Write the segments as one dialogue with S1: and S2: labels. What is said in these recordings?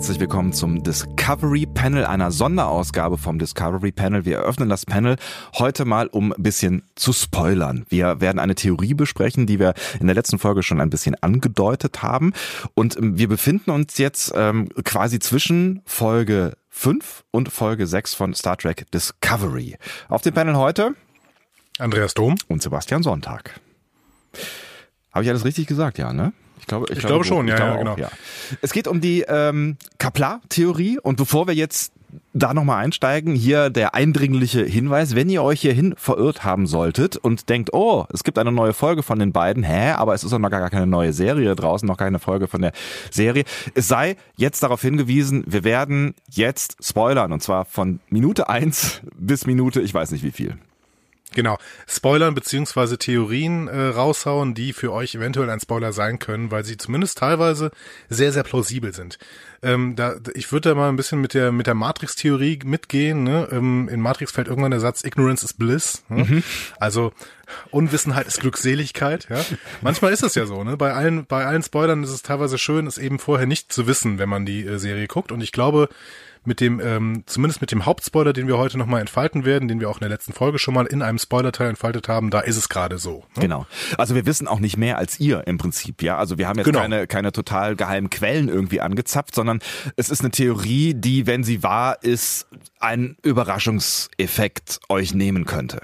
S1: Herzlich willkommen zum Discovery Panel, einer Sonderausgabe vom Discovery Panel. Wir eröffnen das Panel heute mal, um ein bisschen zu spoilern. Wir werden eine Theorie besprechen, die wir in der letzten Folge schon ein bisschen angedeutet haben. Und ähm, wir befinden uns jetzt ähm, quasi zwischen Folge 5 und Folge 6 von Star Trek Discovery. Auf dem Panel heute
S2: Andreas Dom
S1: und Sebastian Sonntag. Habe ich alles richtig gesagt, ja, ne?
S2: Ich glaube, ich, ich glaube, glaube schon, ich ja, glaube ja, genau. ja.
S1: Es geht um die ähm, Kaplar-Theorie und bevor wir jetzt da nochmal einsteigen, hier der eindringliche Hinweis, wenn ihr euch hierhin verirrt haben solltet und denkt, oh, es gibt eine neue Folge von den beiden, hä, aber es ist noch gar keine neue Serie draußen, noch keine Folge von der Serie. Es sei jetzt darauf hingewiesen, wir werden jetzt spoilern und zwar von Minute eins bis Minute, ich weiß nicht wie viel.
S2: Genau. Spoilern beziehungsweise Theorien äh, raushauen, die für euch eventuell ein Spoiler sein können, weil sie zumindest teilweise sehr, sehr plausibel sind. Ähm, da, ich würde da mal ein bisschen mit der mit der Matrix-Theorie mitgehen. Ne? Ähm, in Matrix fällt irgendwann der Satz Ignorance is bliss. Ne? Mhm. Also Unwissenheit ist Glückseligkeit. Ja? Manchmal ist es ja so. Ne? Bei allen bei allen Spoilern ist es teilweise schön, es eben vorher nicht zu wissen, wenn man die äh, Serie guckt. Und ich glaube, mit dem, ähm, zumindest mit dem Hauptspoiler, den wir heute nochmal entfalten werden, den wir auch in der letzten Folge schon mal in einem Spoiler-Teil entfaltet haben, da ist es gerade so.
S1: Ne? Genau. Also wir wissen auch nicht mehr als ihr im Prinzip, ja. Also wir haben jetzt genau. keine, keine total geheimen Quellen irgendwie angezapft, sondern es ist eine Theorie, die, wenn sie wahr ist, einen Überraschungseffekt euch nehmen könnte.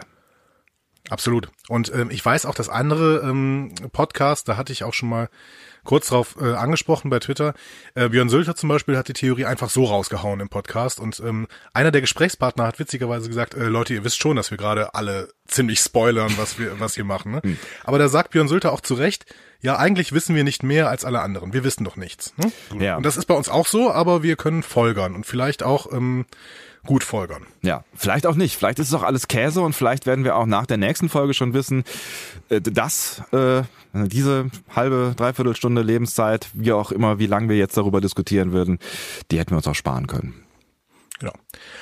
S2: Absolut. Und ähm, ich weiß auch, dass andere ähm, Podcasts, da hatte ich auch schon mal kurz drauf äh, angesprochen bei Twitter. Äh, Björn Sülter zum Beispiel hat die Theorie einfach so rausgehauen im Podcast und ähm, einer der Gesprächspartner hat witzigerweise gesagt, äh, Leute, ihr wisst schon, dass wir gerade alle ziemlich spoilern, was wir was wir machen. Ne? Hm. Aber da sagt Björn Sülter auch zu Recht, ja, eigentlich wissen wir nicht mehr als alle anderen. Wir wissen doch nichts. Ne? Ja. Und das ist bei uns auch so, aber wir können folgern und vielleicht auch ähm, gut folgern.
S1: Ja, vielleicht auch nicht. Vielleicht ist es auch alles Käse und vielleicht werden wir auch nach der nächsten Folge schon wissen, äh, dass äh, diese halbe, dreiviertel Stunde Lebenszeit, wie auch immer, wie lange wir jetzt darüber diskutieren würden, die hätten wir uns auch sparen können.
S2: Genau.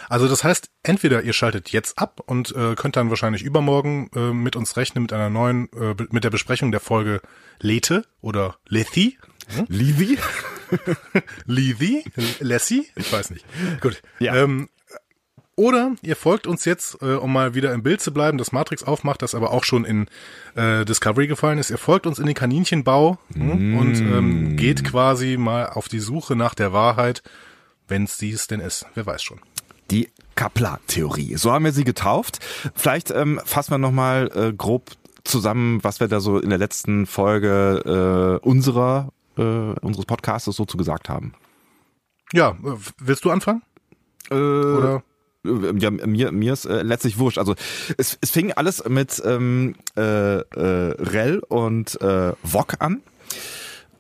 S2: Also das heißt, entweder ihr schaltet jetzt ab und äh, könnt dann wahrscheinlich übermorgen äh, mit uns rechnen mit einer neuen, äh, mit der Besprechung der Folge Lethe oder Lethi.
S1: Hm? Levi?
S2: Levi? Lassie? Ich weiß nicht. Gut. Ja. Ähm, oder ihr folgt uns jetzt, äh, um mal wieder im Bild zu bleiben, das Matrix aufmacht, das aber auch schon in äh, Discovery gefallen ist. Ihr folgt uns in den Kaninchenbau mm. und ähm, geht quasi mal auf die Suche nach der Wahrheit, wenn es dies denn ist. Wer weiß schon.
S1: Die Kaplan-Theorie. So haben wir sie getauft. Vielleicht ähm, fassen wir nochmal äh, grob zusammen, was wir da so in der letzten Folge äh, unserer äh, unseres Podcasts so zu gesagt haben.
S2: Ja, äh, willst du anfangen?
S1: Äh, Oder? Ja, mir, mir ist äh, letztlich wurscht. Also es, es fing alles mit ähm, äh, äh, Rell und äh, Wok an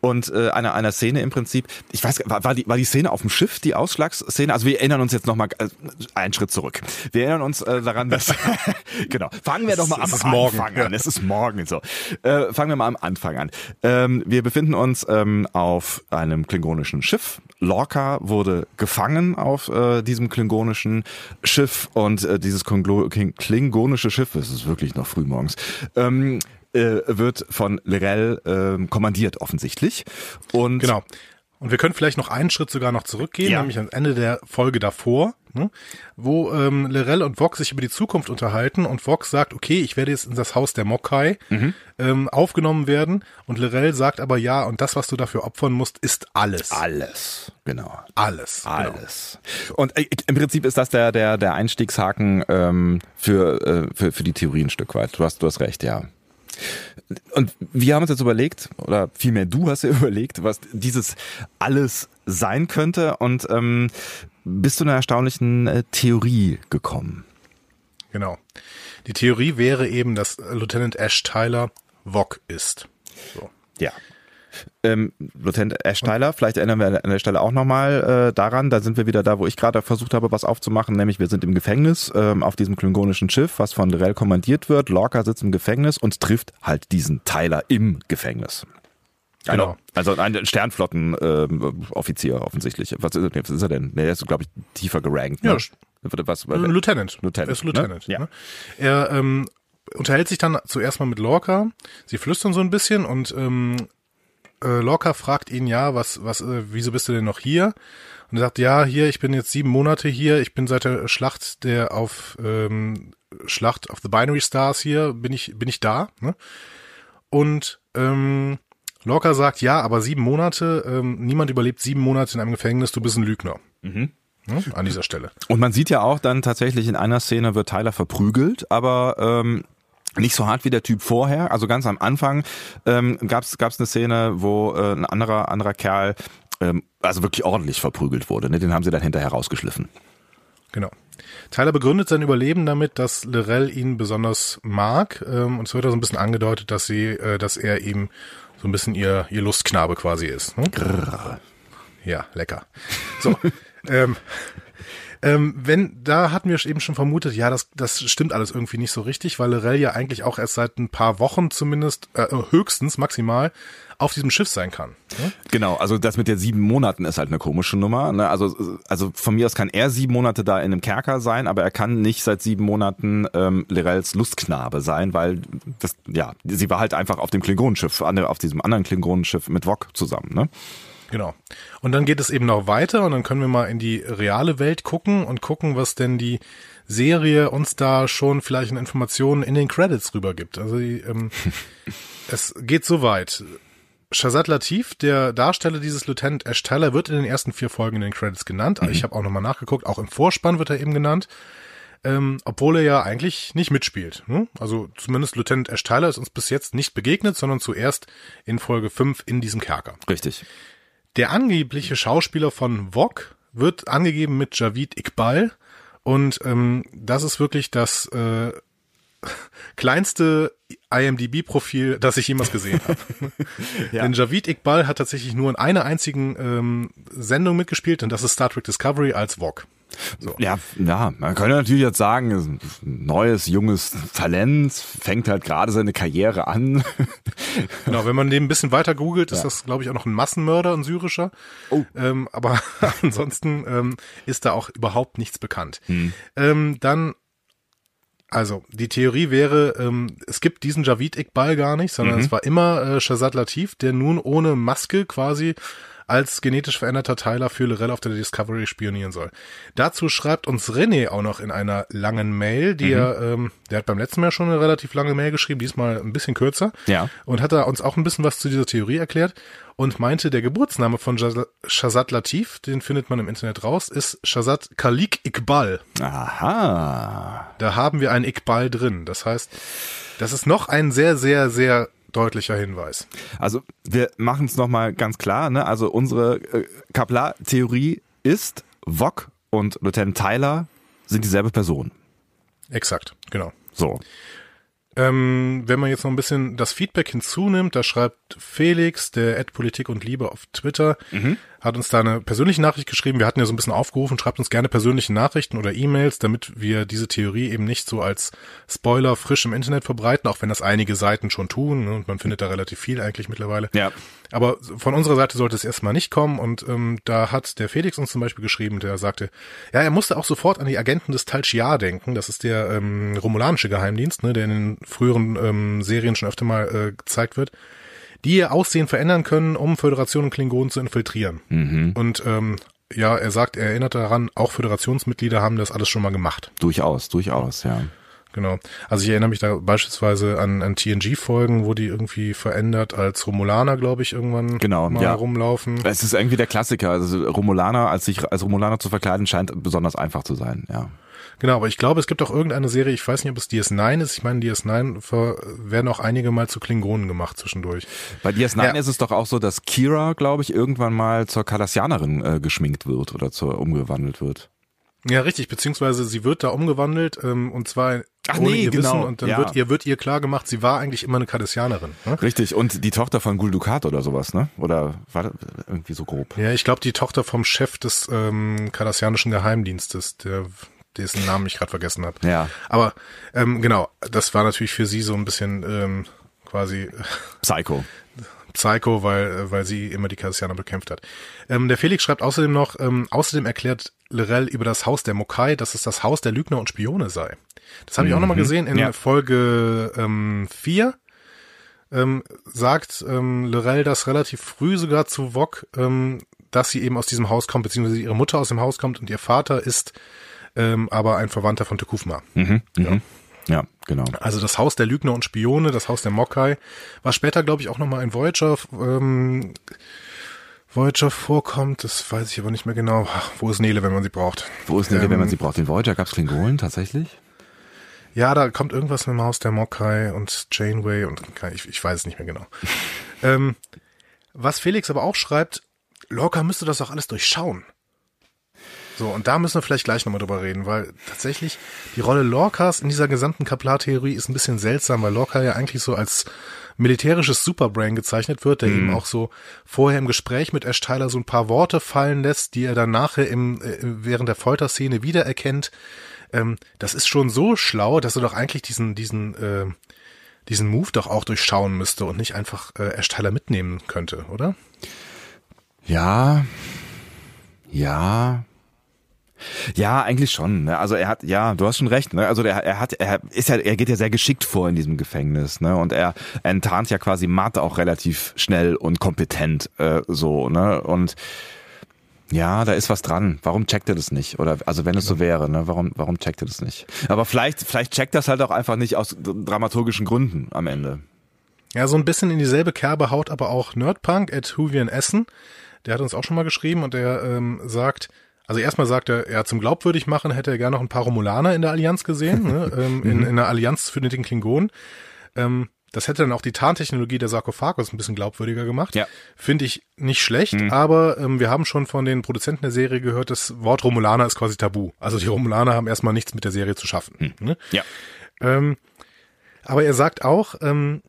S1: und äh, einer einer Szene im Prinzip. Ich weiß, war, war die war die Szene auf dem Schiff die Ausschlagsszene? Also wir erinnern uns jetzt noch mal äh, einen Schritt zurück. Wir erinnern uns äh, daran, dass genau. Fangen wir doch mal am Anfang an. Es ist morgen so. Äh, fangen wir mal am Anfang an. Ähm, wir befinden uns ähm, auf einem klingonischen Schiff. Lorca wurde gefangen auf äh, diesem klingonischen Schiff und äh, dieses klingonische Schiff, es ist wirklich noch früh morgens, ähm, äh, wird von Lirel äh, kommandiert offensichtlich. Und
S2: genau. Und wir können vielleicht noch einen Schritt sogar noch zurückgehen, ja. nämlich am Ende der Folge davor, ne, wo ähm, Lirel und Vox sich über die Zukunft unterhalten und Vox sagt, okay, ich werde jetzt in das Haus der Mokai mhm. ähm, aufgenommen werden und Lirel sagt aber ja, und das, was du dafür opfern musst, ist alles.
S1: Alles, genau.
S2: Alles.
S1: Genau. Alles. Genau. Und äh, im Prinzip ist das der, der, der Einstiegshaken ähm, für, äh, für, für die Theorie ein Stück weit. Du hast, du hast recht, ja. Und wir haben uns jetzt überlegt, oder vielmehr du hast ja überlegt, was dieses alles sein könnte und ähm, bist zu einer erstaunlichen äh, Theorie gekommen.
S2: Genau. Die Theorie wäre eben, dass Lieutenant Ash Tyler Vog ist. So.
S1: Ja. Ähm, Lieutenant Ash Tyler, vielleicht erinnern wir an der Stelle auch nochmal äh, daran, da sind wir wieder da, wo ich gerade versucht habe, was aufzumachen, nämlich wir sind im Gefängnis ähm, auf diesem klingonischen Schiff, was von Lorel kommandiert wird. Lorca sitzt im Gefängnis und trifft halt diesen Tyler im Gefängnis. Genau. Also ein Sternflottenoffizier ähm, offensichtlich. Was ist, was ist er denn? Der ist, glaube ich, tiefer gerankt. Ne?
S2: Ja, was, was, Lieutenant. Lieutenant. Er ist Lieutenant. Ne? Ja. Ne? Er ähm, unterhält sich dann zuerst mal mit Lorca. Sie flüstern so ein bisschen und ähm, äh, Lorca fragt ihn ja, was, was, äh, wieso bist du denn noch hier? Und er sagt, ja, hier, ich bin jetzt sieben Monate hier, ich bin seit der Schlacht der auf ähm, Schlacht of the Binary Stars hier, bin ich, bin ich da. Ne? Und ähm, Lorca sagt, ja, aber sieben Monate, ähm, niemand überlebt sieben Monate in einem Gefängnis, du bist ein Lügner. Mhm. Ne? An dieser Stelle.
S1: Und man sieht ja auch dann tatsächlich in einer Szene wird Tyler verprügelt, aber ähm, nicht so hart wie der Typ vorher. Also ganz am Anfang ähm, gab es eine Szene, wo äh, ein anderer anderer Kerl ähm, also wirklich ordentlich verprügelt wurde. Ne? Den haben sie dann hinterher rausgeschliffen.
S2: Genau. Tyler begründet sein Überleben damit, dass Lorel ihn besonders mag. Ähm, und es wird da so ein bisschen angedeutet, dass sie, äh, dass er ihm so ein bisschen ihr, ihr Lustknabe quasi ist. Ne? Ja, lecker. So. ähm, ähm, wenn, da hatten wir eben schon vermutet, ja, das, das stimmt alles irgendwie nicht so richtig, weil Lorel ja eigentlich auch erst seit ein paar Wochen zumindest, äh, höchstens maximal, auf diesem Schiff sein kann.
S1: Ne? Genau, also das mit der sieben Monaten ist halt eine komische Nummer. Ne? Also, also von mir aus kann er sieben Monate da in einem Kerker sein, aber er kann nicht seit sieben Monaten ähm, Lirels Lustknabe sein, weil das, ja, sie war halt einfach auf dem Klingonenschiff, auf diesem anderen Klingonenschiff mit Wok zusammen. Ne?
S2: Genau. Und dann geht es eben noch weiter und dann können wir mal in die reale Welt gucken und gucken, was denn die Serie uns da schon vielleicht in Informationen in den Credits rübergibt. Also die, ähm, es geht so weit. Shazad Latif, der Darsteller dieses Lieutenant Ash Tyler, wird in den ersten vier Folgen in den Credits genannt. Mhm. Ich habe auch nochmal nachgeguckt, auch im Vorspann wird er eben genannt. Ähm, obwohl er ja eigentlich nicht mitspielt. Ne? Also zumindest Lieutenant Ash Tyler ist uns bis jetzt nicht begegnet, sondern zuerst in Folge 5 in diesem Kerker.
S1: Richtig.
S2: Der angebliche Schauspieler von Vog wird angegeben mit Javid Iqbal und ähm, das ist wirklich das äh, kleinste IMDb-Profil, das ich jemals gesehen habe. ja. Denn Javid Iqbal hat tatsächlich nur in einer einzigen ähm, Sendung mitgespielt und das ist Star Trek Discovery als Vog.
S1: So. Ja, ja, man könnte natürlich jetzt sagen, neues, junges Talent, fängt halt gerade seine Karriere an.
S2: genau, wenn man den ein bisschen weiter googelt, ist ja. das, glaube ich, auch noch ein Massenmörder, ein syrischer. Oh. Ähm, aber ansonsten ähm, ist da auch überhaupt nichts bekannt. Hm. Ähm, dann also, die Theorie wäre, ähm, es gibt diesen Javid Iqbal gar nicht, sondern mhm. es war immer äh, Shazad Latif, der nun ohne Maske quasi als genetisch veränderter Tyler für Lorel auf der Discovery spionieren soll. Dazu schreibt uns René auch noch in einer langen Mail, die mhm. er, ähm, der hat beim letzten Mal schon eine relativ lange Mail geschrieben, diesmal ein bisschen kürzer.
S1: Ja.
S2: Und hat da uns auch ein bisschen was zu dieser Theorie erklärt und meinte, der Geburtsname von Shazad Latif, den findet man im Internet raus, ist Shazad Khalik Iqbal.
S1: Aha.
S2: Da haben wir ein Iqbal drin. Das heißt, das ist noch ein sehr, sehr, sehr deutlicher Hinweis.
S1: Also wir machen es nochmal ganz klar. Ne? Also unsere äh, Kaplar-Theorie ist, Vog und Lieutenant Tyler sind dieselbe Person.
S2: Exakt, genau.
S1: So.
S2: Ähm, wenn man jetzt noch ein bisschen das Feedback hinzunimmt, da schreibt Felix, der Ad Politik und Liebe auf Twitter, mhm hat uns da eine persönliche Nachricht geschrieben. Wir hatten ja so ein bisschen aufgerufen, schreibt uns gerne persönliche Nachrichten oder E-Mails, damit wir diese Theorie eben nicht so als Spoiler frisch im Internet verbreiten, auch wenn das einige Seiten schon tun. Ne? Und man findet da relativ viel eigentlich mittlerweile.
S1: Ja.
S2: Aber von unserer Seite sollte es erstmal nicht kommen. Und ähm, da hat der Felix uns zum Beispiel geschrieben, der sagte, ja, er musste auch sofort an die Agenten des Tal Shiar denken. Das ist der ähm, romulanische Geheimdienst, ne, der in den früheren ähm, Serien schon öfter mal äh, gezeigt wird die ihr Aussehen verändern können, um Föderation und Klingonen zu infiltrieren. Mhm. Und ähm, ja, er sagt, er erinnert daran, auch Föderationsmitglieder haben das alles schon mal gemacht.
S1: Durchaus, durchaus, ja.
S2: Genau. Also ich erinnere mich da beispielsweise an, an TNG-Folgen, wo die irgendwie verändert als Romulaner, glaube ich, irgendwann
S1: genau,
S2: mal
S1: ja.
S2: rumlaufen.
S1: Es ist irgendwie der Klassiker. Also Romulaner, als sich als Romulaner zu verkleiden, scheint besonders einfach zu sein, ja.
S2: Genau, aber ich glaube, es gibt auch irgendeine Serie, ich weiß nicht, ob es DS9 ist. Ich meine, DS9 werden auch einige mal zu Klingonen gemacht zwischendurch.
S1: Bei DS9 ja. ist es doch auch so, dass Kira, glaube ich, irgendwann mal zur Kardassianerin äh, geschminkt wird oder zur umgewandelt wird.
S2: Ja, richtig, beziehungsweise sie wird da umgewandelt ähm, und zwar
S1: Ach ohne nee, ihr genau. Wissen
S2: und dann ja. wird ihr wird ihr klar gemacht, sie war eigentlich immer eine Kardassianerin.
S1: Ne? Richtig und die Tochter von Gul Dukat oder sowas, ne? Oder war das irgendwie so grob?
S2: Ja, ich glaube die Tochter vom Chef des ähm, kardassianischen Geheimdienstes, der dessen Namen ich gerade vergessen habe.
S1: Ja.
S2: Aber ähm, genau, das war natürlich für sie so ein bisschen ähm, quasi
S1: Psycho.
S2: Psycho, weil, weil sie immer die Cardassianer bekämpft hat. Ähm, der Felix schreibt außerdem noch, ähm, außerdem erklärt Lorel über das Haus der Mokai, dass es das Haus der Lügner und Spione sei. Das habe ich auch nochmal mhm. gesehen in ja. Folge ähm, 4 ähm, sagt ähm, Lorel das relativ früh sogar zu Vog, ähm, dass sie eben aus diesem Haus kommt, beziehungsweise ihre Mutter aus dem Haus kommt und ihr Vater ist ähm, aber ein Verwandter von Tekufma.
S1: Mhm,
S2: ja.
S1: mhm. ja, genau.
S2: Also das Haus der Lügner und Spione, das Haus der Mokai, was später, glaube ich, auch nochmal in Voyager, ähm, Voyager vorkommt, das weiß ich aber nicht mehr genau. Ach, wo ist Nele, wenn man sie braucht?
S1: Wo ist Nele,
S2: Ähm,
S1: wenn man sie braucht? In Voyager gab's Klingonen tatsächlich?
S2: Ja, da kommt irgendwas mit dem Haus der Mokai und Janeway und ich, ich weiß es nicht mehr genau. ähm, was Felix aber auch schreibt, Lorca müsste das auch alles durchschauen. So, und da müssen wir vielleicht gleich nochmal drüber reden, weil tatsächlich die Rolle Lorcas in dieser gesamten Kaplar-Theorie ist ein bisschen seltsam, weil Lorca ja eigentlich so als militärisches Superbrain gezeichnet wird, der eben auch so vorher im Gespräch mit Ash Tyler so ein paar Worte fallen lässt, die er dann nachher im, äh, während der Folterszene wiedererkennt. Ähm, das ist schon so schlau, dass er doch eigentlich diesen, diesen, äh, diesen Move doch auch durchschauen müsste und nicht einfach äh, Ash Tyler mitnehmen könnte, oder?
S1: Ja. Ja. Ja, eigentlich schon. Ne? Also er hat, ja, du hast schon recht. Ne? Also er, er hat, er ist ja, er geht ja sehr geschickt vor in diesem Gefängnis. Ne? Und er enttarnt ja quasi Matt auch relativ schnell und kompetent äh, so. Ne? Und ja, da ist was dran. Warum checkt er das nicht? Oder also wenn es so wäre, ne? Warum, warum checkt er das nicht? Aber vielleicht, vielleicht checkt das halt auch einfach nicht aus dramaturgischen Gründen am Ende.
S2: Ja, so ein bisschen in dieselbe Kerbe haut aber auch Nerdpunk at Huvian Essen. Der hat uns auch schon mal geschrieben und der ähm, sagt, also erstmal sagt er, ja, zum glaubwürdig machen hätte er gerne noch ein paar Romulaner in der Allianz gesehen, ne? ähm, in, in der Allianz für den Klingonen. Ähm, das hätte dann auch die Tarntechnologie der Sarkophagus ein bisschen glaubwürdiger gemacht.
S1: Ja.
S2: Finde ich nicht schlecht, aber ähm, wir haben schon von den Produzenten der Serie gehört, das Wort Romulaner ist quasi tabu. Also die Romulaner haben erstmal nichts mit der Serie zu schaffen. Ne?
S1: Ja.
S2: Ähm, aber er sagt auch, ähm,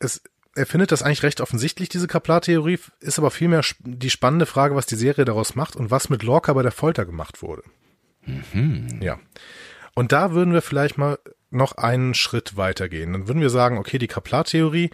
S2: es, er findet das eigentlich recht offensichtlich, diese Kaplar-Theorie, ist aber vielmehr die spannende Frage, was die Serie daraus macht und was mit Lorca bei der Folter gemacht wurde. Ja. Und da würden wir vielleicht mal noch einen Schritt weitergehen. Dann würden wir sagen, okay, die Kaplar-Theorie,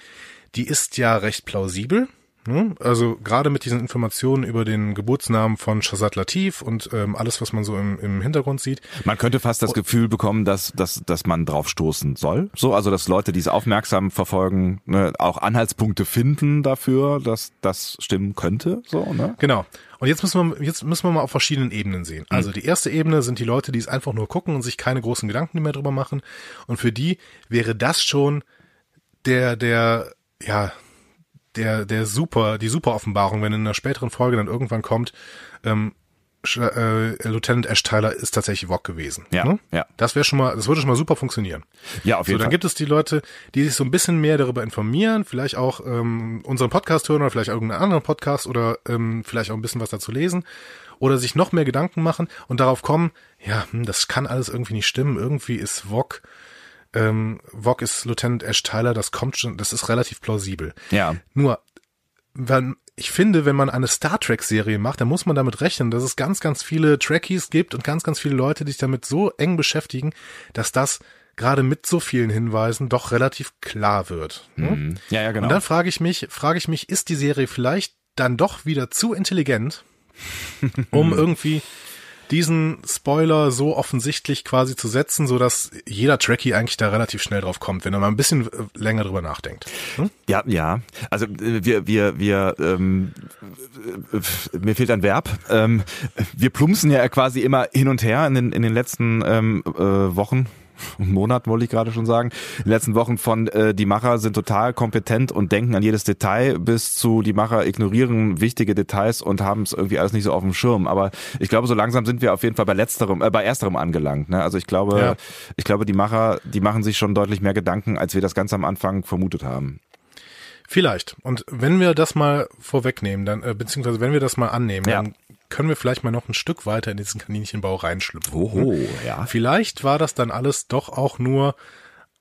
S2: die ist ja recht plausibel. Ne? Also gerade mit diesen Informationen über den Geburtsnamen von Shazad Latif und ähm, alles, was man so im, im Hintergrund sieht,
S1: Man könnte fast das Gefühl bekommen, dass, dass, dass man drauf stoßen soll. So, also dass Leute, die es aufmerksam verfolgen, ne, auch Anhaltspunkte finden dafür, dass das stimmen könnte. So, ne?
S2: Genau. Und jetzt müssen wir, jetzt müssen wir mal auf verschiedenen Ebenen sehen. Also die erste Ebene sind die Leute, die es einfach nur gucken und sich keine großen Gedanken mehr drüber machen. Und für die wäre das schon der, der, ja, der, der super, die super Offenbarung, wenn in einer späteren Folge dann irgendwann kommt, ähm, äh, Lieutenant Ash Tyler ist tatsächlich Vog gewesen.
S1: Ja,
S2: ne?
S1: ja.
S2: Das wäre schon mal, das würde schon mal super funktionieren.
S1: Ja, auf
S2: So,
S1: jeden
S2: dann
S1: Fall.
S2: gibt es die Leute, die sich so ein bisschen mehr darüber informieren, vielleicht auch ähm, unseren Podcast hören oder vielleicht irgendeinen anderen Podcast oder ähm, vielleicht auch ein bisschen was dazu lesen oder sich noch mehr Gedanken machen und darauf kommen, ja, hm, das kann alles irgendwie nicht stimmen, irgendwie ist Vog, ähm, Vog ist Lieutenant Ash Tyler, das kommt schon, das ist relativ plausibel.
S1: Ja.
S2: Nur, wenn, ich finde, wenn man eine Star Trek Serie macht, dann muss man damit rechnen, dass es ganz, ganz viele Trekkies gibt und ganz, ganz viele Leute, die sich damit so eng beschäftigen, dass das gerade mit so vielen Hinweisen doch relativ klar wird. Ne?
S1: Mhm. Ja, ja, genau.
S2: Und dann frage ich mich, frage ich mich, ist die Serie vielleicht dann doch wieder zu intelligent, um irgendwie diesen Spoiler so offensichtlich quasi zu setzen, so dass jeder Trekkie eigentlich da relativ schnell drauf kommt, wenn er mal ein bisschen äh, länger drüber nachdenkt. Hm?
S1: Ja, ja. Also äh, wir, wir, wir, ähm, äh, mir fehlt ein Verb. Ähm, wir plumpsen ja quasi immer hin und her in den, in den letzten ähm, äh, Wochen. Monaten wollte ich gerade schon sagen. In den letzten Wochen von äh, die Macher sind total kompetent und denken an jedes Detail bis zu die Macher ignorieren wichtige Details und haben es irgendwie alles nicht so auf dem Schirm. Aber ich glaube, so langsam sind wir auf jeden Fall bei letzterem, äh, bei ersterem angelangt. Ne? Also ich glaube,
S2: Ja.
S1: ich glaube, die Macher, die machen sich schon deutlich mehr Gedanken, als wir das ganz am Anfang vermutet haben.
S2: Vielleicht. Und wenn wir das mal vorwegnehmen, dann, äh, beziehungsweise wenn wir das mal annehmen,
S1: Ja.
S2: dann können wir vielleicht mal noch ein Stück weiter in diesen Kaninchenbau reinschlüpfen.
S1: Oho, ja.
S2: Vielleicht war das dann alles doch auch nur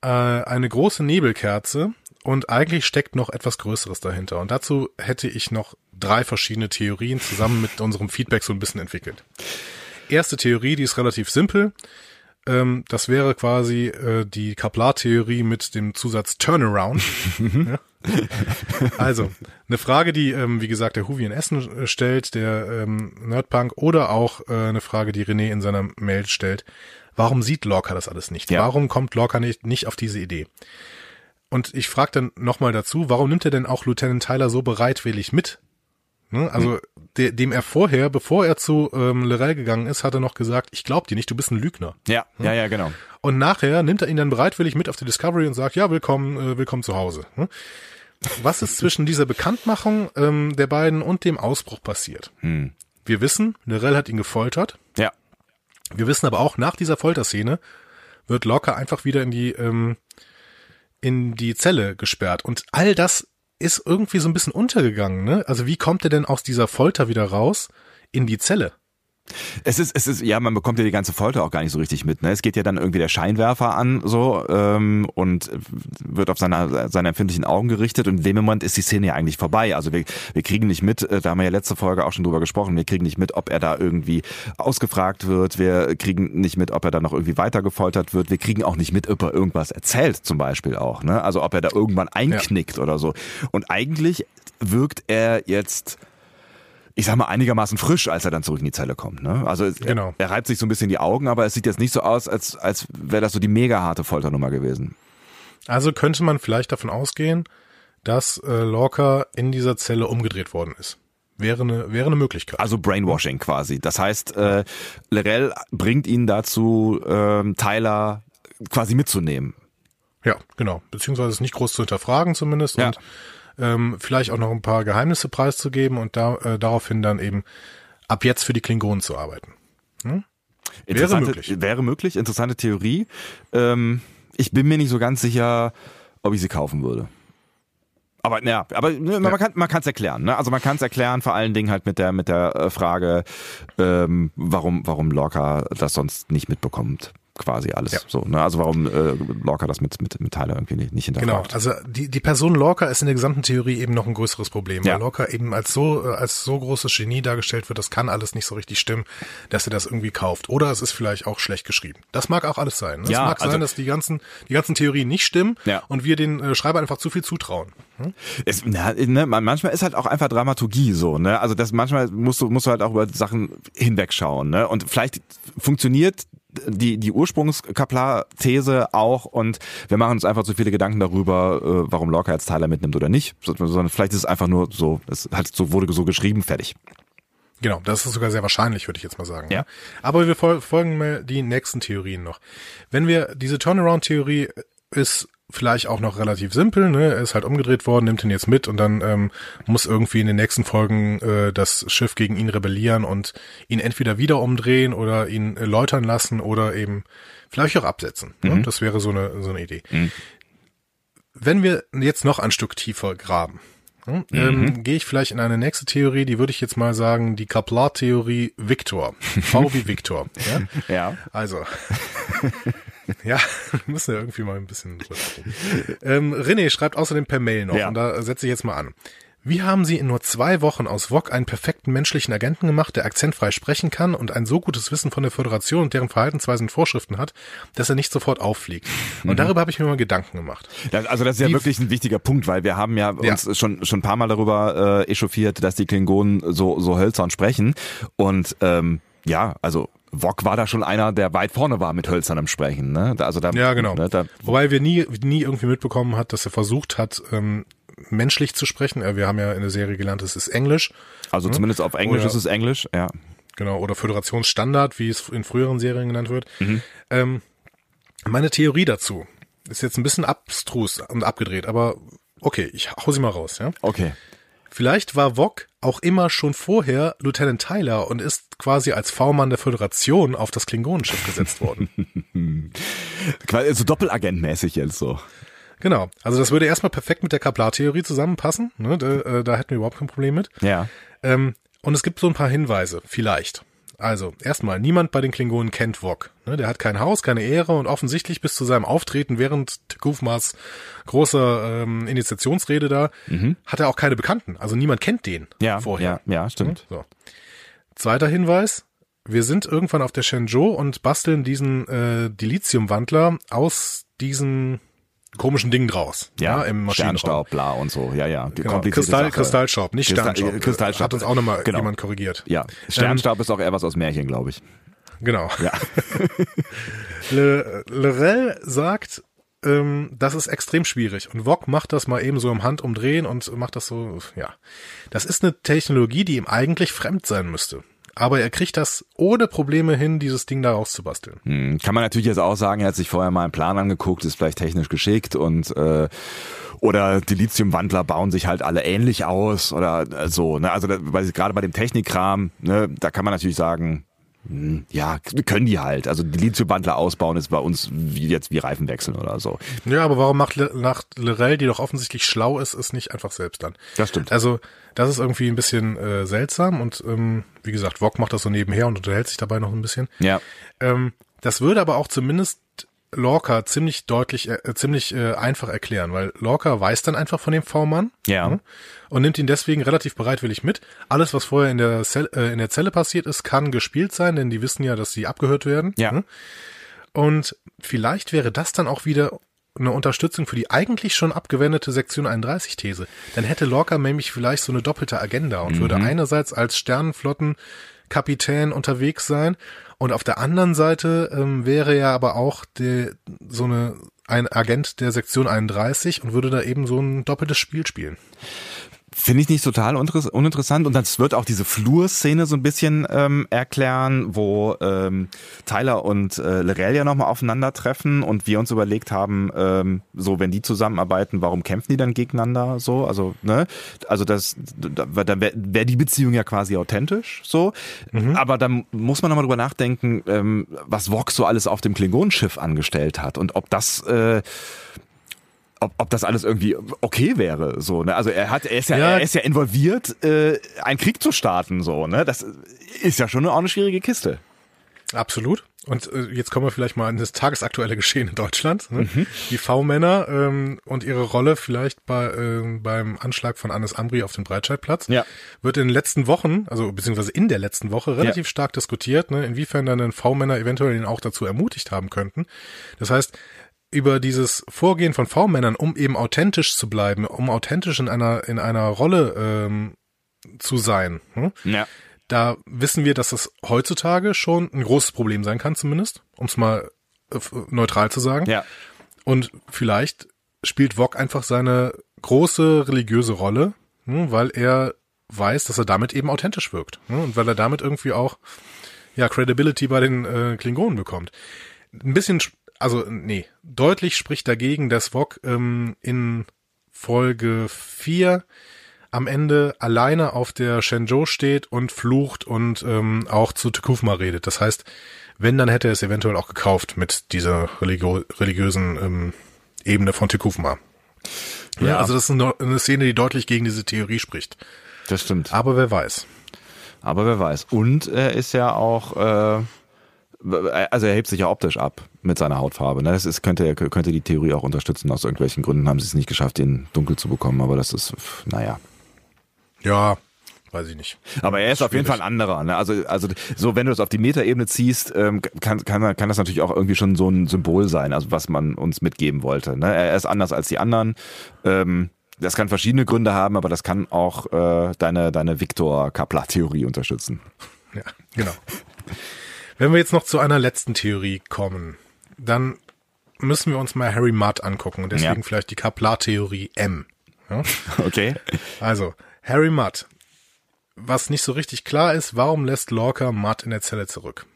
S2: äh, eine große Nebelkerze und eigentlich steckt noch etwas Größeres dahinter. Und dazu hätte ich noch drei verschiedene Theorien zusammen mit unserem Feedback so ein bisschen entwickelt. Erste Theorie, die ist relativ simpel. Ähm, das wäre quasi äh, die Kaplar-Theorie mit dem Zusatz Turnaround. ja. Also, eine Frage, die, ähm, wie gesagt, der Huvi in Essen stellt, der ähm, Nerdpunk, oder auch äh, eine Frage, die René in seiner Mail stellt. Warum sieht Lorca das alles nicht?
S1: Ja.
S2: Warum kommt Lorca nicht, nicht auf diese Idee? und ich frage dann nochmal dazu, warum nimmt er denn auch Lieutenant Tyler so bereitwillig mit? Ne? Also mhm. de, dem er vorher, bevor er zu ähm, Lorel gegangen ist, hat er noch gesagt, ich glaub dir nicht, du bist ein Lügner.
S1: Ja, hm? ja, ja, genau.
S2: Und nachher nimmt er ihn dann bereitwillig mit auf die Discovery und sagt, ja, willkommen, äh, willkommen zu Hause. Hm? Was ist zwischen dieser Bekanntmachung ähm, der beiden und dem Ausbruch passiert? Hm. Wir wissen, Lorel hat ihn gefoltert.
S1: Ja.
S2: Wir wissen aber auch, nach dieser Folterszene wird Locker einfach wieder in die ähm, in die Zelle gesperrt. Und all das ist irgendwie so ein bisschen untergegangen, ne? Also wie kommt er denn aus dieser Folter wieder raus in die Zelle?
S1: Es ist, es ist, ja, man bekommt ja die ganze Folter auch gar nicht so richtig mit. Ne? Es geht ja dann irgendwie der Scheinwerfer an so ähm, und wird auf seine, seine empfindlichen Augen gerichtet und in dem Moment ist die Szene ja eigentlich vorbei. Also wir, wir kriegen nicht mit, äh, da haben wir ja letzte Folge auch schon drüber gesprochen, wir kriegen nicht mit, ob er da irgendwie ausgefragt wird, wir kriegen nicht mit, ob er da noch irgendwie weiter gefoltert wird, wir kriegen auch nicht mit, ob er irgendwas erzählt zum Beispiel auch. Ne? Also ob er da irgendwann einknickt ja. oder so. Und eigentlich wirkt er jetzt ich sag mal, einigermaßen frisch, als er dann zurück in die Zelle kommt. Ne? Also genau. er, er reibt sich so ein bisschen die Augen, aber es sieht jetzt nicht so aus, als, als wäre das so die mega harte Folternummer gewesen.
S2: Also könnte man vielleicht davon ausgehen, dass äh, Lorca in dieser Zelle umgedreht worden ist. Wäre eine, wäre eine Möglichkeit.
S1: Also Brainwashing quasi. Das heißt, äh, Lerell bringt ihn dazu, äh, Tyler quasi mitzunehmen.
S2: Ja, genau. Beziehungsweise es nicht groß zu hinterfragen zumindest. Ja. Und ähm, vielleicht auch noch ein paar Geheimnisse preiszugeben und da, äh, daraufhin dann eben ab jetzt für die Klingonen zu arbeiten. Hm?
S1: Wäre möglich. Wäre möglich, interessante Theorie. Ähm, ich bin mir nicht so ganz sicher, ob ich sie kaufen würde. Aber ja, aber ne, man kann man kann es erklären. Ne? Also man kann es erklären, vor allen Dingen halt mit der mit der äh, Frage, ähm, warum warum Lorca das sonst nicht mitbekommt quasi alles ja. so. Ne? Also warum äh, Lorca das mit, mit, mit Tyler irgendwie nicht, nicht hinterfragt.
S2: Genau, also die, die Person Lorca ist in der gesamten Theorie eben noch ein größeres Problem, ja. weil Lorca eben als so, äh, als so großes Genie dargestellt wird, das kann alles nicht so richtig stimmen, dass er das irgendwie kauft. Oder es ist vielleicht auch schlecht geschrieben. Das mag auch alles sein. Ne? Ja, es mag also, sein, dass die ganzen, die ganzen Theorien nicht stimmen ja. und wir den äh, Schreiber einfach zu viel zutrauen. Hm?
S1: Es, na, ne, manchmal ist halt auch einfach Dramaturgie so, ne? Also das manchmal musst du, musst du halt auch über Sachen hinwegschauen, ne? Und vielleicht funktioniert die, die Ursprungskaplar-These auch und wir machen uns einfach zu viele Gedanken darüber, äh, warum Lorca jetzt Tyler mitnimmt oder nicht, sondern vielleicht ist es einfach nur so, es hat so wurde so geschrieben, fertig.
S2: Genau, das ist sogar sehr wahrscheinlich, würde ich jetzt mal sagen.
S1: Ja.
S2: Aber wir folgen mal die nächsten Theorien noch. Wenn wir diese Turnaround-Theorie ist vielleicht auch noch relativ simpel, ne? Er ist halt umgedreht worden, nimmt ihn jetzt mit und dann ähm, muss irgendwie in den nächsten Folgen äh, das Schiff gegen ihn rebellieren und ihn entweder wieder umdrehen oder ihn äh, läutern lassen oder eben vielleicht auch absetzen. Ne? Mhm. Ne? Das wäre so eine so eine Idee. Mhm. Wenn wir jetzt noch ein Stück tiefer graben, hm, ähm, mhm. gehe ich vielleicht in eine nächste Theorie, die würde ich jetzt mal sagen, die Kaplar-Theorie Victor. V wie Victor.
S1: Ja. ja.
S2: Also. Ja, müssen wir irgendwie mal ein bisschen ähm, René schreibt außerdem per Mail noch ja. und da setze ich jetzt mal an. Wie haben Sie in nur zwei Wochen aus VOG einen perfekten menschlichen Agenten gemacht, der akzentfrei sprechen kann und ein so gutes Wissen von der Föderation und deren Verhaltensweisen und Vorschriften hat, dass er nicht sofort auffliegt? Und mhm. darüber habe ich mir mal Gedanken gemacht.
S1: also das ist ja die, wirklich ein wichtiger Punkt, weil wir haben ja, ja. uns schon schon ein paar Mal darüber äh, echauffiert, dass die Klingonen so so hölzern sprechen und ähm, ja, also Wok war da schon einer, der weit vorne war mit Hölzern im Sprechen. Ne? Also da,
S2: ja, genau. Ne, da, Wobei wir nie, nie irgendwie mitbekommen hat, dass er versucht hat, ähm, menschlich zu sprechen. Äh, wir haben ja in der Serie gelernt, es ist Englisch.
S1: Also ne? zumindest auf Englisch oder, ist es Englisch, ja.
S2: Genau, oder Föderationsstandard, wie es in früheren Serien genannt wird. Mhm. Ähm, meine Theorie dazu ist jetzt ein bisschen abstrus und abgedreht, aber okay, ich hau sie mal raus, ja.
S1: Okay.
S2: Vielleicht war Wok auch immer schon vorher Lieutenant Tyler und ist quasi als V-Mann der Föderation auf das Klingonenschiff gesetzt worden.
S1: quasi so Doppelagentmäßig jetzt so.
S2: Genau. Also das würde erstmal perfekt mit der Kaplar-Theorie zusammenpassen. Ne? Da, äh, da hätten wir überhaupt kein Problem mit.
S1: Ja.
S2: Ähm, und es gibt so ein paar Hinweise, vielleicht. Also, erstmal, niemand bei den Klingonen kennt Wok. Ne, der hat kein Haus, keine Ehre und offensichtlich bis zu seinem Auftreten während Tekufmas großer ähm, Initiationsrede da, mhm. hat er auch keine Bekannten. Also niemand kennt den
S1: ja,
S2: vorher.
S1: Ja, ja, stimmt.
S2: So. Zweiter Hinweis, wir sind irgendwann auf der Shenzhou und basteln diesen äh, Dilithium-Wandler aus diesen komischen Dingen draus.
S1: Ja, ja im Maschinenraum. Sternstaub, bla und so. Ja, ja.
S2: Die genau. Kristall, Sache. Kristallstaub, nicht Kristall, Sternstaub.
S1: Kristallstaub.
S2: Hat uns auch nochmal genau. jemand korrigiert.
S1: Ja, Sternstaub ähm, ist auch eher was aus Märchen, glaube ich.
S2: Genau.
S1: Ja.
S2: Le, Lorel sagt, ähm, das ist extrem schwierig. Und Wok macht das mal eben so im Handumdrehen und macht das so, ja. Das ist eine Technologie, die ihm eigentlich fremd sein müsste. Aber er kriegt das ohne Probleme hin, dieses Ding da rauszubasteln.
S1: Hm, kann man natürlich jetzt auch sagen, er hat sich vorher mal einen Plan angeguckt, ist vielleicht technisch geschickt und äh, oder die Lithiumwandler bauen sich halt alle ähnlich aus oder äh, so. Ne? Also da, weil gerade bei dem Technikkram, ne, da kann man natürlich sagen, ja, können die halt. Also die Lithiumwandler ausbauen ist bei uns wie jetzt wie Reifen wechseln oder so.
S2: Ja, aber warum macht, Le macht Lorel, die doch offensichtlich schlau ist, es nicht einfach selbst dann?
S1: Das stimmt.
S2: Also das ist irgendwie ein bisschen äh, seltsam und ähm, wie gesagt, Wok macht das so nebenher und unterhält sich dabei noch ein bisschen.
S1: Ja.
S2: Ähm, das würde aber auch zumindest Lorca ziemlich deutlich, äh, ziemlich äh, einfach erklären, weil Lorca weiß dann einfach von dem V-Mann
S1: Ja.
S2: ne, und nimmt ihn deswegen relativ bereitwillig mit. Alles, was vorher in der, Zell, äh, in der Zelle passiert ist, kann gespielt sein, denn die wissen ja, dass sie abgehört werden.
S1: Ja.
S2: ne? Und vielleicht wäre das dann auch wieder eine Unterstützung für die eigentlich schon abgewendete Sektion 31 These. Dann hätte Lorca nämlich vielleicht so eine doppelte Agenda und würde einerseits als Sternenflottenkapitän unterwegs sein und auf der anderen Seite ähm, wäre er aber auch die, so eine ein Agent der Sektion 31 und würde da eben so ein doppeltes Spiel spielen.
S1: Finde ich nicht total uninteress- uninteressant. Und das wird auch diese Flurszene so ein bisschen ähm, erklären, wo ähm, Tyler und äh, Lorel ja nochmal aufeinandertreffen und wir uns überlegt haben, ähm, so wenn die zusammenarbeiten, warum kämpfen die dann gegeneinander so? Also, ne? Also das da, dann wäre wär die Beziehung ja quasi authentisch so. Aber dann muss man nochmal drüber nachdenken, ähm, was Vox so alles auf dem Klingonenschiff angestellt hat und ob das äh, ob, ob das alles irgendwie okay wäre, so, ne? Also er hat, er ist ja,
S2: Ja.
S1: er ist ja involviert, äh, einen Krieg zu starten, so, ne? Das ist ja schon eine, auch eine schwierige Kiste.
S2: Absolut. Und äh, jetzt kommen wir vielleicht mal in das tagesaktuelle Geschehen in Deutschland. Ne? Die V-Männer ähm, und ihre Rolle vielleicht bei, ähm, beim Anschlag von Anis Amri auf den Breitscheidplatz
S1: Ja.
S2: wird in den letzten Wochen, also beziehungsweise in der letzten Woche, relativ stark diskutiert, ne? inwiefern dann V-Männer eventuell ihn auch dazu ermutigt haben könnten. Das heißt, über dieses Vorgehen von V-Männern, um eben authentisch zu bleiben, um authentisch in einer in einer Rolle ähm, zu sein. Hm?
S1: Ja.
S2: Da wissen wir, dass das heutzutage schon ein großes Problem sein kann, zumindest, um es mal äh, neutral zu sagen.
S1: Ja.
S2: Und vielleicht spielt Wok einfach seine große religiöse Rolle, hm, weil er weiß, dass er damit eben authentisch wirkt. hm, Und weil er damit irgendwie auch ja Credibility bei den äh, Klingonen bekommt. Ein bisschen, sch- also nee, deutlich spricht dagegen, dass Wok ähm, in Folge 4 am Ende alleine auf der Shenzhou steht und flucht und ähm, auch zu Tekufma redet. Das heißt, wenn, dann hätte er es eventuell auch gekauft mit dieser religio religiösen ähm, Ebene von Tekufma. Ja,
S1: Ja.
S2: also das ist eine, eine Szene, die deutlich gegen diese Theorie spricht.
S1: Das stimmt.
S2: Aber wer weiß.
S1: Aber wer weiß. Und er ist ja auch, äh, also er hebt sich ja optisch ab mit seiner Hautfarbe. Ne? Das ist, könnte, könnte die Theorie auch unterstützen. Aus irgendwelchen Gründen haben sie es nicht geschafft, ihn dunkel zu bekommen. Aber das ist, naja.
S2: Ja, weiß ich nicht.
S1: Aber er ist auf jeden Fall ein anderer. Ne? Also, also so, wenn du das auf die Metaebene ziehst, ähm, kann, kann, kann das natürlich auch irgendwie schon so ein Symbol sein, also was man uns mitgeben wollte. Ne? Er ist anders als die anderen. Ähm, das kann verschiedene Gründe haben, aber das kann auch äh, deine, deine Victor-Kaplan-Theorie unterstützen.
S2: Ja, genau. Wenn wir jetzt noch zu einer letzten Theorie kommen, dann müssen wir uns mal Harry Mudd angucken und deswegen
S1: Ja.
S2: vielleicht die Kaplar-Theorie M. Ja?
S1: Okay.
S2: Also, Harry Mudd. Was nicht so richtig klar ist, warum lässt Lorca Mudd in der Zelle zurück?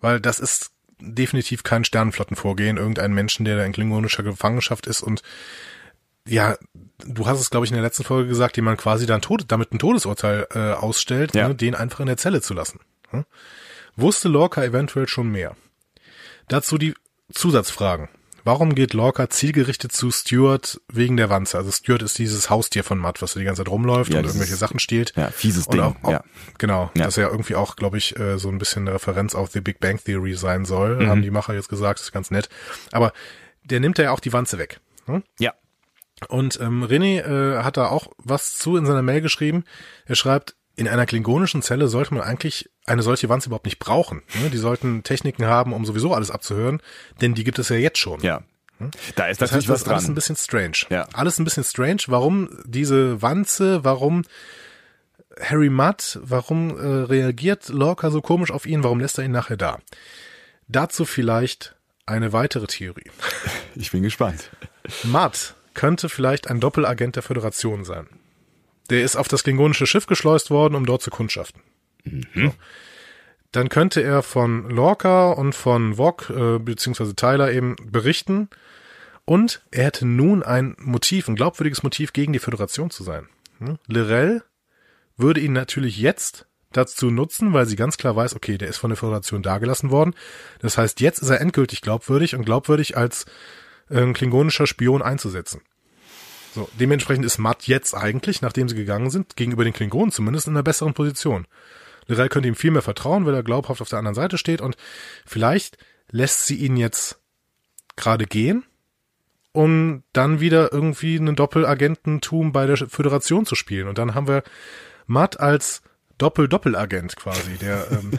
S2: Weil das ist definitiv kein Sternenflottenvorgehen, irgendein Menschen, der da in klingonischer Gefangenschaft ist und ja, du hast es, glaube ich, in der letzten Folge gesagt, den man quasi dann Tod damit ein Todesurteil äh, ausstellt,
S1: Ja.
S2: ne, den einfach in der Zelle zu lassen. Hm? Wusste Lorca eventuell schon mehr? Dazu die Zusatzfragen. Warum geht Lorca zielgerichtet zu Stuart wegen der Wanze? Also Stuart ist dieses Haustier von Matt, was die ganze Zeit rumläuft
S1: Ja,
S2: und irgendwelche Sachen stiehlt.
S1: Ja, fieses
S2: Und
S1: Ding.
S2: Auch, auch,
S1: ja.
S2: Genau,
S1: Ja.
S2: das ja irgendwie auch, glaube ich, äh, so ein bisschen eine Referenz auf The Big Bang Theory sein soll,
S1: Mhm.
S2: haben die Macher jetzt gesagt, ist ganz nett. Aber der nimmt ja auch die Wanze weg. Hm?
S1: ja.
S2: Und ähm, René äh, hat da auch was zu in seiner Mail geschrieben. Er schreibt, in einer klingonischen Zelle sollte man eigentlich eine solche Wanze überhaupt nicht brauchen. Ne? Die sollten Techniken haben, um sowieso alles abzuhören, denn die gibt es ja jetzt schon.
S1: Ja. Da ist
S2: Das
S1: natürlich
S2: heißt,
S1: was
S2: alles ein
S1: dran.
S2: bisschen strange.
S1: Ja.
S2: Alles ein bisschen strange. Warum diese Wanze, warum Harry Mudd, warum äh, reagiert Lorca so komisch auf ihn, warum lässt er ihn nachher da? Dazu vielleicht eine weitere Theorie.
S1: Ich bin gespannt.
S2: Matt könnte vielleicht ein Doppelagent der Föderation sein. Der ist auf das klingonische Schiff geschleust worden, um dort zu kundschaften. Mhm. So. Dann könnte er von Lorca und von Vog, äh, beziehungsweise Tyler eben berichten. Und er hätte nun ein Motiv, ein glaubwürdiges Motiv gegen die Föderation zu sein. Hm? Lirel würde ihn natürlich jetzt dazu nutzen, weil sie ganz klar weiß, okay, der ist von der Föderation dagelassen worden. Das heißt, jetzt ist er endgültig glaubwürdig und glaubwürdig als äh, klingonischer Spion einzusetzen. So, dementsprechend ist Matt jetzt eigentlich, nachdem sie gegangen sind, gegenüber den Klingonen zumindest in einer besseren Position. Lirel könnte ihm viel mehr vertrauen, weil er glaubhaft auf der anderen Seite steht und vielleicht lässt sie ihn jetzt gerade gehen, um dann wieder irgendwie einen Doppelagententum bei der Föderation zu spielen. Und dann haben wir Matt als Doppel-Doppelagent quasi, der ähm,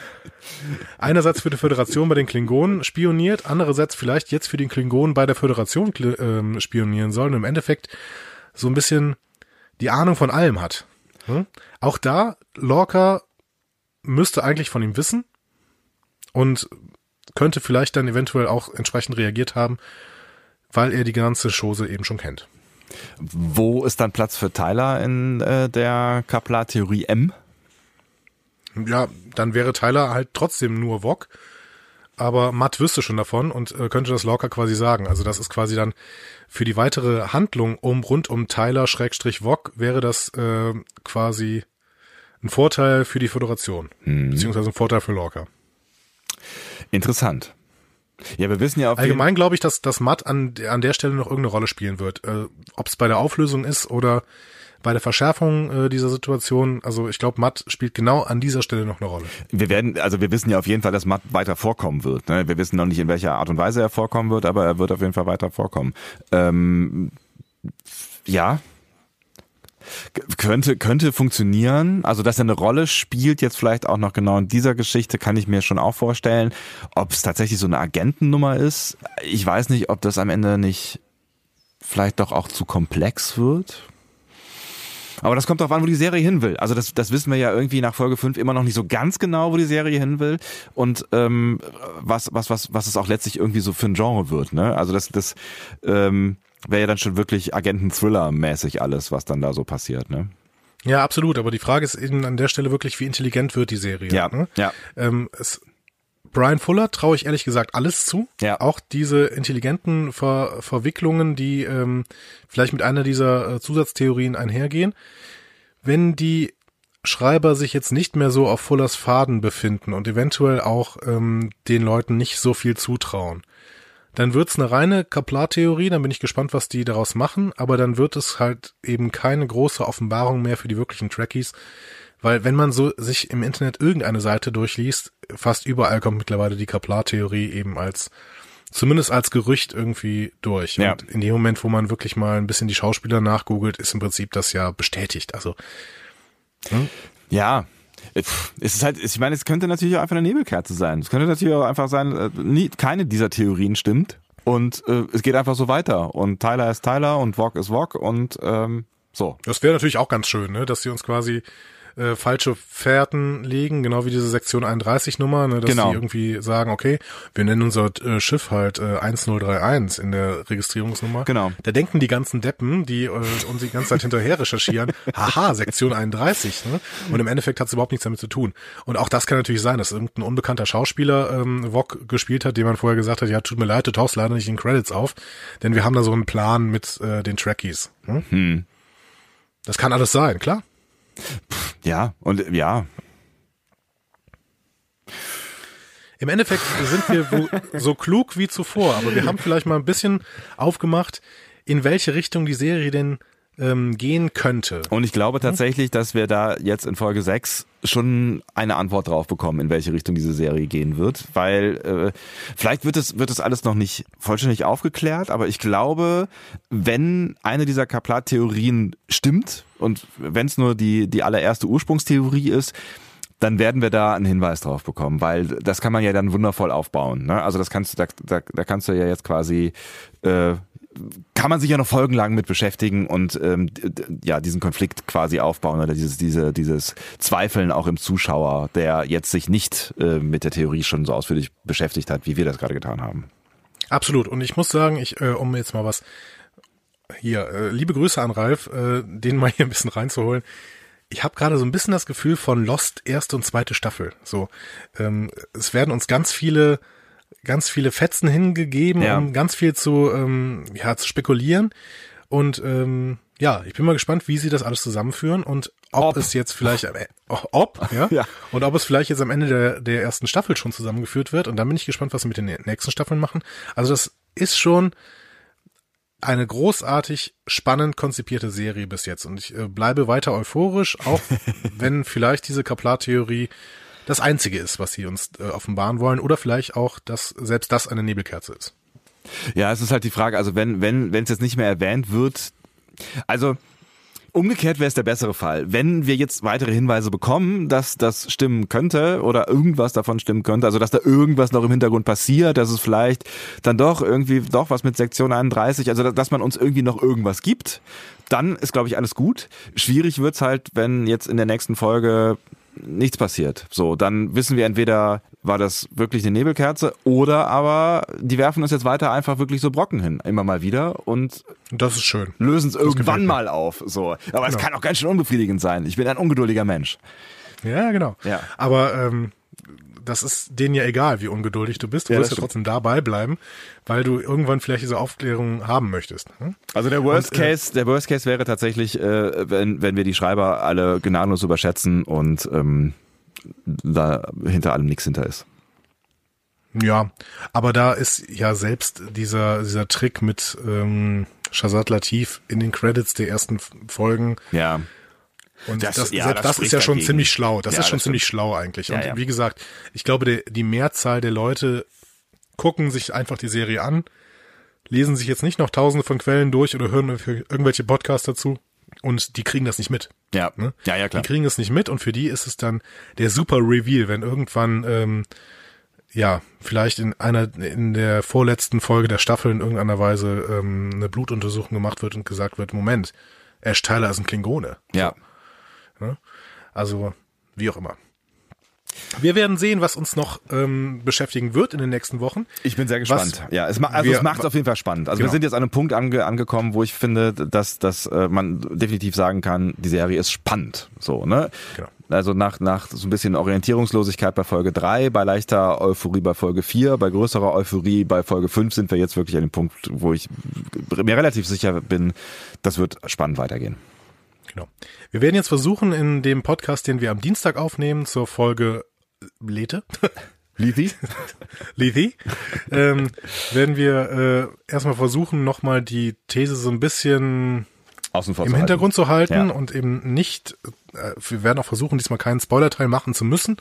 S2: einerseits für die Föderation bei den Klingonen spioniert, andererseits vielleicht jetzt für den Klingonen bei der Föderation ähm, spionieren soll und im Endeffekt so ein bisschen die Ahnung von allem hat. Hm? Auch da, Lorca müsste eigentlich von ihm wissen und könnte vielleicht dann eventuell auch entsprechend reagiert haben, weil er die ganze Chose eben schon kennt.
S1: Wo ist dann Platz für Tyler in äh, der Kaplar-Theorie M?
S2: Ja, dann wäre Tyler halt trotzdem nur Wok. Aber Matt wüsste schon davon und äh, könnte das locker quasi sagen. Also das ist quasi dann für die weitere Handlung um rund um Tyler Schrägstrich Wok wäre das äh, quasi ein Vorteil für die Föderation. Hm. Beziehungsweise ein Vorteil für Lorca.
S1: Interessant. Ja, wir wissen ja
S2: auf Allgemein glaube ich, dass, dass Matt an, an der Stelle noch irgendeine Rolle spielen wird. Äh, Ob es bei der Auflösung ist oder bei der Verschärfung äh, dieser Situation, also ich glaube, Matt spielt genau an dieser Stelle noch eine Rolle.
S1: Wir werden, also wir wissen ja auf jeden Fall, dass Matt weiter vorkommen wird. Ne? Wir wissen noch nicht, in welcher Art und Weise er vorkommen wird, aber er wird auf jeden Fall weiter vorkommen. Ähm, ja, könnte könnte funktionieren. Also dass er eine Rolle spielt jetzt vielleicht auch noch genau in dieser Geschichte kann ich mir schon auch vorstellen. Ob es tatsächlich so eine Agentennummer ist, ich weiß nicht, ob das am Ende nicht vielleicht doch auch zu komplex wird. Aber das kommt darauf an, wo die Serie hin will. Also das, das wissen wir ja irgendwie nach Folge 5 immer noch nicht so ganz genau, wo die Serie hin will und ähm, was, was, was, was es auch letztlich irgendwie so für ein Genre wird. Ne? Also das, das ähm, wäre ja dann schon wirklich Agenten-Thriller-mäßig alles, was dann da so passiert. Ne?
S2: Ja, absolut. Aber die Frage ist eben an der Stelle wirklich, wie intelligent wird die Serie.
S1: Ja,
S2: ne?
S1: ja.
S2: Ähm, es, Brian Fuller traue ich ehrlich gesagt alles zu.
S1: Ja.
S2: Auch diese intelligenten Ver Verwicklungen, die ähm, vielleicht mit einer dieser äh, Zusatztheorien einhergehen. Wenn die Schreiber sich jetzt nicht mehr so auf Fullers Faden befinden und eventuell auch ähm, den Leuten nicht so viel zutrauen, dann wird's eine reine Kaplar-Theorie, dann bin ich gespannt, was die daraus machen, aber dann wird es halt eben keine große Offenbarung mehr für die wirklichen Trekkies, weil wenn man so sich im Internet irgendeine Seite durchliest, fast überall kommt mittlerweile die Kaplar-Theorie eben als zumindest als Gerücht irgendwie durch.
S1: Ja.
S2: Und in dem Moment, wo man wirklich mal ein bisschen die Schauspieler nachgoogelt, ist im Prinzip das ja bestätigt. Also
S1: hm? ja, es ist halt, ich meine, es könnte natürlich auch einfach eine Nebelkerze sein. Es könnte natürlich auch einfach sein, äh, nie, keine dieser Theorien stimmt und äh, es geht einfach so weiter. Und Tyler ist Tyler und Wok ist Wok und ähm, so.
S2: Das wäre natürlich auch ganz schön, ne? dass sie uns quasi äh, falsche Fährten legen, genau wie diese Sektion 31 Nummer, ne, dass
S1: Genau.
S2: die irgendwie sagen, okay, wir nennen unser äh, Schiff halt äh, 1031 in der Registrierungsnummer.
S1: Genau.
S2: Da denken die ganzen Deppen, die äh, uns die ganze Zeit hinterher recherchieren, haha, Sektion 31, ne? Und im Endeffekt hat es überhaupt nichts damit zu tun. Und auch das kann natürlich sein, dass irgendein unbekannter Schauspieler ähm, Wok gespielt hat, dem man vorher gesagt hat, ja, tut mir leid, du tauchst leider nicht in Credits auf, denn wir haben da so einen Plan mit äh, den Trekkies. Hm?
S1: Hm.
S2: Das kann alles sein, klar.
S1: Ja, und ja,
S2: Im Endeffekt sind wir so klug wie zuvor, aber wir haben vielleicht mal ein bisschen aufgemacht, in welche Richtung die Serie denn ähm, gehen könnte.
S1: Und ich glaube tatsächlich, dass wir da jetzt in Folge 6 schon eine Antwort drauf bekommen, in welche Richtung diese Serie gehen wird. Weil äh, vielleicht wird es, wird es alles noch nicht vollständig aufgeklärt, aber ich glaube, wenn eine dieser Kaplat-Theorien stimmt und wenn es nur die, die allererste Ursprungstheorie ist, dann werden wir da einen Hinweis drauf bekommen, weil das kann man ja dann wundervoll aufbauen. Ne? Also das kannst du, da, da, da kannst du ja jetzt quasi äh, kann man sich ja noch folgenlang mit beschäftigen und ähm, ja diesen Konflikt quasi aufbauen oder dieses diese dieses Zweifeln auch im Zuschauer, der jetzt sich nicht äh, mit der Theorie schon so ausführlich beschäftigt hat, wie wir das gerade getan haben.
S2: Absolut. Und ich muss sagen, ich, äh, um jetzt mal was hier, äh, liebe Grüße an Ralf, äh, den mal hier ein bisschen reinzuholen. Ich habe gerade so ein bisschen das Gefühl von Lost erste und zweite Staffel. So, ähm, es werden uns ganz viele, ganz viele Fetzen hingegeben,
S1: Ja.
S2: um ganz viel zu, ähm, ja, zu spekulieren. Und ähm, ja, ich bin mal gespannt, wie sie das alles zusammenführen und ob,
S1: Ob.
S2: es jetzt vielleicht am E- ob, ja,
S1: Ja.
S2: und ob es vielleicht jetzt am Ende der, der ersten Staffel schon zusammengeführt wird. Und dann bin ich gespannt, was sie mit den nächsten Staffeln machen. Also das ist schon eine großartig spannend konzipierte Serie bis jetzt. Und ich äh, bleibe weiter euphorisch, auch wenn vielleicht diese Kaplar-Theorie das einzige ist, was sie uns äh, offenbaren wollen. Oder vielleicht auch, dass selbst das eine Nebelkerze ist.
S1: Ja, es ist halt die Frage, also wenn, wenn, wenn es jetzt nicht mehr erwähnt wird, also umgekehrt wäre es der bessere Fall. Wenn wir jetzt weitere Hinweise bekommen, dass das stimmen könnte oder irgendwas davon stimmen könnte, also dass da irgendwas noch im Hintergrund passiert, dass es vielleicht dann doch irgendwie doch was mit Sektion 31, also dass man uns irgendwie noch irgendwas gibt, dann ist, glaube ich, alles gut. Schwierig wird's halt, wenn jetzt in der nächsten Folge nichts passiert. So, dann wissen wir entweder, war das wirklich eine Nebelkerze oder aber die werfen uns jetzt weiter einfach wirklich so Brocken hin, immer mal wieder und
S2: das ist schön.
S1: lösen es irgendwann mal auf. So, aber es
S2: Genau.
S1: kann auch ganz schön unbefriedigend sein. Ich bin ein ungeduldiger Mensch.
S2: Ja, genau.
S1: Ja.
S2: Aber ähm, das ist denen ja egal, wie ungeduldig du bist. Du
S1: Ja,
S2: wirst ja
S1: stimmt.
S2: trotzdem dabei bleiben, weil du irgendwann vielleicht diese Aufklärung haben möchtest. Hm?
S1: Also der Worst
S2: Und, äh,
S1: Case, der Worst Case wäre tatsächlich, äh, wenn wenn wir die Schreiber alle gnadenlos überschätzen und ähm, da hinter allem nichts hinter ist.
S2: Ja, aber da ist ja selbst dieser, dieser Trick mit ähm, Shazad Latif in den Credits der ersten Folgen
S1: Ja.
S2: Und
S1: Das-
S2: das,
S1: ja, das
S2: das, ist ja schon
S1: dagegen.
S2: ziemlich schlau. Das
S1: Ja,
S2: ist schon ziemlich schlau eigentlich. Und wie gesagt, ich glaube, der, die Mehrzahl der Leute gucken sich einfach die Serie an, lesen sich jetzt nicht noch tausende von Quellen durch oder hören irgendwelche Podcasts dazu und die kriegen das nicht mit.
S1: Ja.
S2: Ne?
S1: Ja, ja, klar.
S2: Die kriegen es nicht mit und für die ist es dann der super Reveal, wenn irgendwann, ähm, ja, vielleicht in einer, in der vorletzten Folge der Staffel in irgendeiner Weise ähm, eine Blutuntersuchung gemacht wird und gesagt wird, Moment, Ash Tyler ist ein Klingone.
S1: Ja.
S2: Also, wie auch immer. Wir werden sehen, was uns noch ähm, beschäftigen wird in den nächsten Wochen.
S1: Ich bin sehr gespannt. ja, es, ma also
S2: wir-
S1: es macht auf jeden Fall spannend. Also wir
S2: Genau.
S1: sind jetzt an einem Punkt ange angekommen, wo ich finde, dass, dass äh, man definitiv sagen kann, die Serie ist spannend. So, ne?
S2: Genau.
S1: Also nach, nach so ein bisschen Orientierungslosigkeit bei Folge 3, bei leichter Euphorie bei Folge 4, bei größerer Euphorie bei Folge 5 sind wir jetzt wirklich an dem Punkt, wo ich mir relativ sicher bin, das wird spannend weitergehen.
S2: Genau. Wir werden jetzt versuchen, in dem Podcast, den wir am Dienstag aufnehmen, zur Folge Lete,
S1: Lethe?
S2: Lethe, ähm, werden wir äh, erstmal versuchen, nochmal die These so ein bisschen
S1: Außen vor
S2: im
S1: zu halten.
S2: Hintergrund zu halten
S1: Ja.
S2: und eben nicht, äh, wir werden auch versuchen, diesmal keinen Spoilerteil machen zu müssen.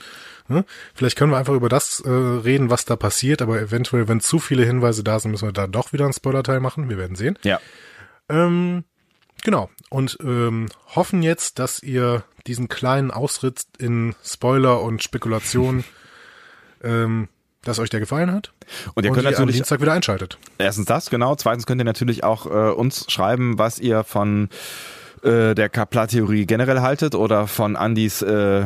S2: Ne? Vielleicht können wir einfach über das äh, reden, was da passiert, aber eventuell, wenn zu viele Hinweise da sind, müssen wir da doch wieder einen Spoilerteil machen. Wir werden sehen.
S1: Ja.
S2: Ähm, genau. Und ähm, hoffen jetzt, dass ihr diesen kleinen Ausritt in Spoiler und Spekulation, ähm, dass euch der gefallen hat.
S1: Und ihr
S2: und
S1: könnt
S2: am
S1: natürlich
S2: Dienstag wieder einschaltet.
S1: Erstens das, genau. Zweitens könnt ihr natürlich auch äh, uns schreiben, was ihr von äh, der Kaplar-Theorie generell haltet oder von Andys äh,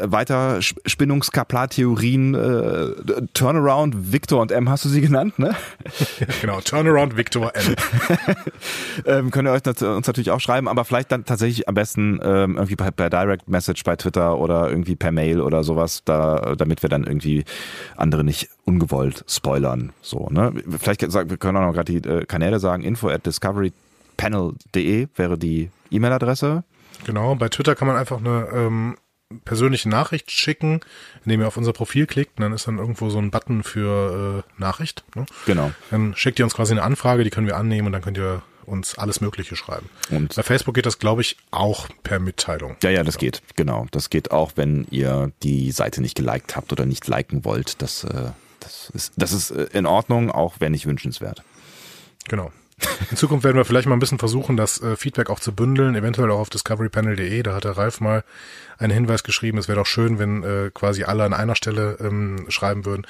S1: Weiterspinnungs-Kaplar-Theorien äh, Turnaround, Victor und M hast du sie genannt, ne?
S2: Genau. Turnaround Victor M.
S1: ähm, könnt ihr euch nat uns natürlich auch schreiben, aber vielleicht dann tatsächlich am besten ähm, irgendwie per, per Direct Message bei Twitter oder irgendwie per Mail oder sowas, da, damit wir dann irgendwie andere nicht ungewollt spoilern. So, ne? Vielleicht sagen, wir können auch noch gerade die äh, Kanäle sagen, info at discoverypanel.de wäre die E-Mail-Adresse.
S2: Genau, bei Twitter kann man einfach eine ähm, persönliche Nachricht schicken, indem ihr auf unser Profil klickt und dann ist dann irgendwo so ein Button für äh, Nachricht. Ne?
S1: Genau.
S2: Dann schickt ihr uns quasi eine Anfrage, die können wir annehmen und dann könnt ihr uns alles Mögliche schreiben.
S1: Und
S2: Bei Facebook geht das, glaube ich, auch per Mitteilung.
S1: ja, ja, das geht, genau. Das geht auch, wenn ihr die Seite nicht geliked habt oder nicht liken wollt. Das, äh, das, ist, das ist äh, in Ordnung, auch wenn nicht wünschenswert.
S2: Genau. In Zukunft werden wir vielleicht mal ein bisschen versuchen, das äh, Feedback auch zu bündeln, eventuell auch auf discoverypanel.de. Da hat der Ralf mal einen Hinweis geschrieben. Es wäre doch schön, wenn äh, quasi alle an einer Stelle ähm, schreiben würden.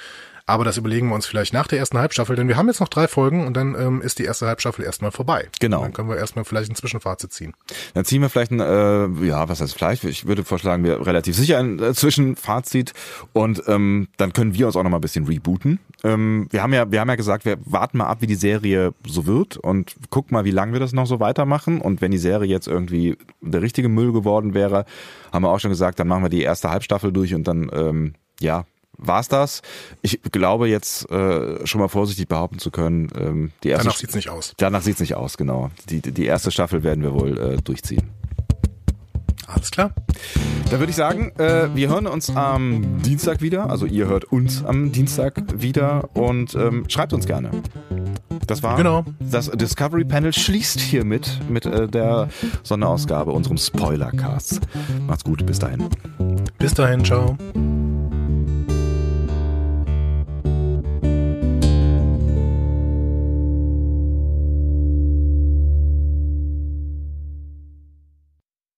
S2: Aber das überlegen wir uns vielleicht nach der ersten Halbstaffel, denn wir haben jetzt noch drei Folgen und dann ähm, ist die erste Halbstaffel erstmal vorbei.
S1: Genau.
S2: Und dann können wir erstmal vielleicht ein Zwischenfazit ziehen.
S1: Dann ziehen wir vielleicht ein, äh, ja, was heißt vielleicht? Ich würde vorschlagen, wir relativ sicher ein äh, Zwischenfazit und ähm, dann können wir uns auch noch mal ein bisschen rebooten. Ähm, wir haben ja, wir haben ja gesagt, wir warten mal ab, wie die Serie so wird und gucken mal, wie lange wir das noch so weitermachen. Und wenn die Serie jetzt irgendwie der richtige Müll geworden wäre, haben wir auch schon gesagt, dann machen wir die erste Halbstaffel durch und dann, ähm, ja, war's das. Ich glaube jetzt äh, schon mal vorsichtig behaupten zu können, ähm, die erste
S2: Danach sieht's nicht aus.
S1: Danach sieht's nicht aus, genau. Die, die erste Staffel werden wir wohl äh, durchziehen.
S2: Alles klar.
S1: Da würde ich sagen, äh, wir hören uns am Dienstag wieder. Also ihr hört uns am Dienstag wieder und ähm, schreibt uns gerne. Das war
S2: Genau.
S1: das Discovery Panel schließt hiermit mit äh, der Sonderausgabe unserem Spoilercast. Macht's gut, bis dahin.
S2: Bis dahin, ciao.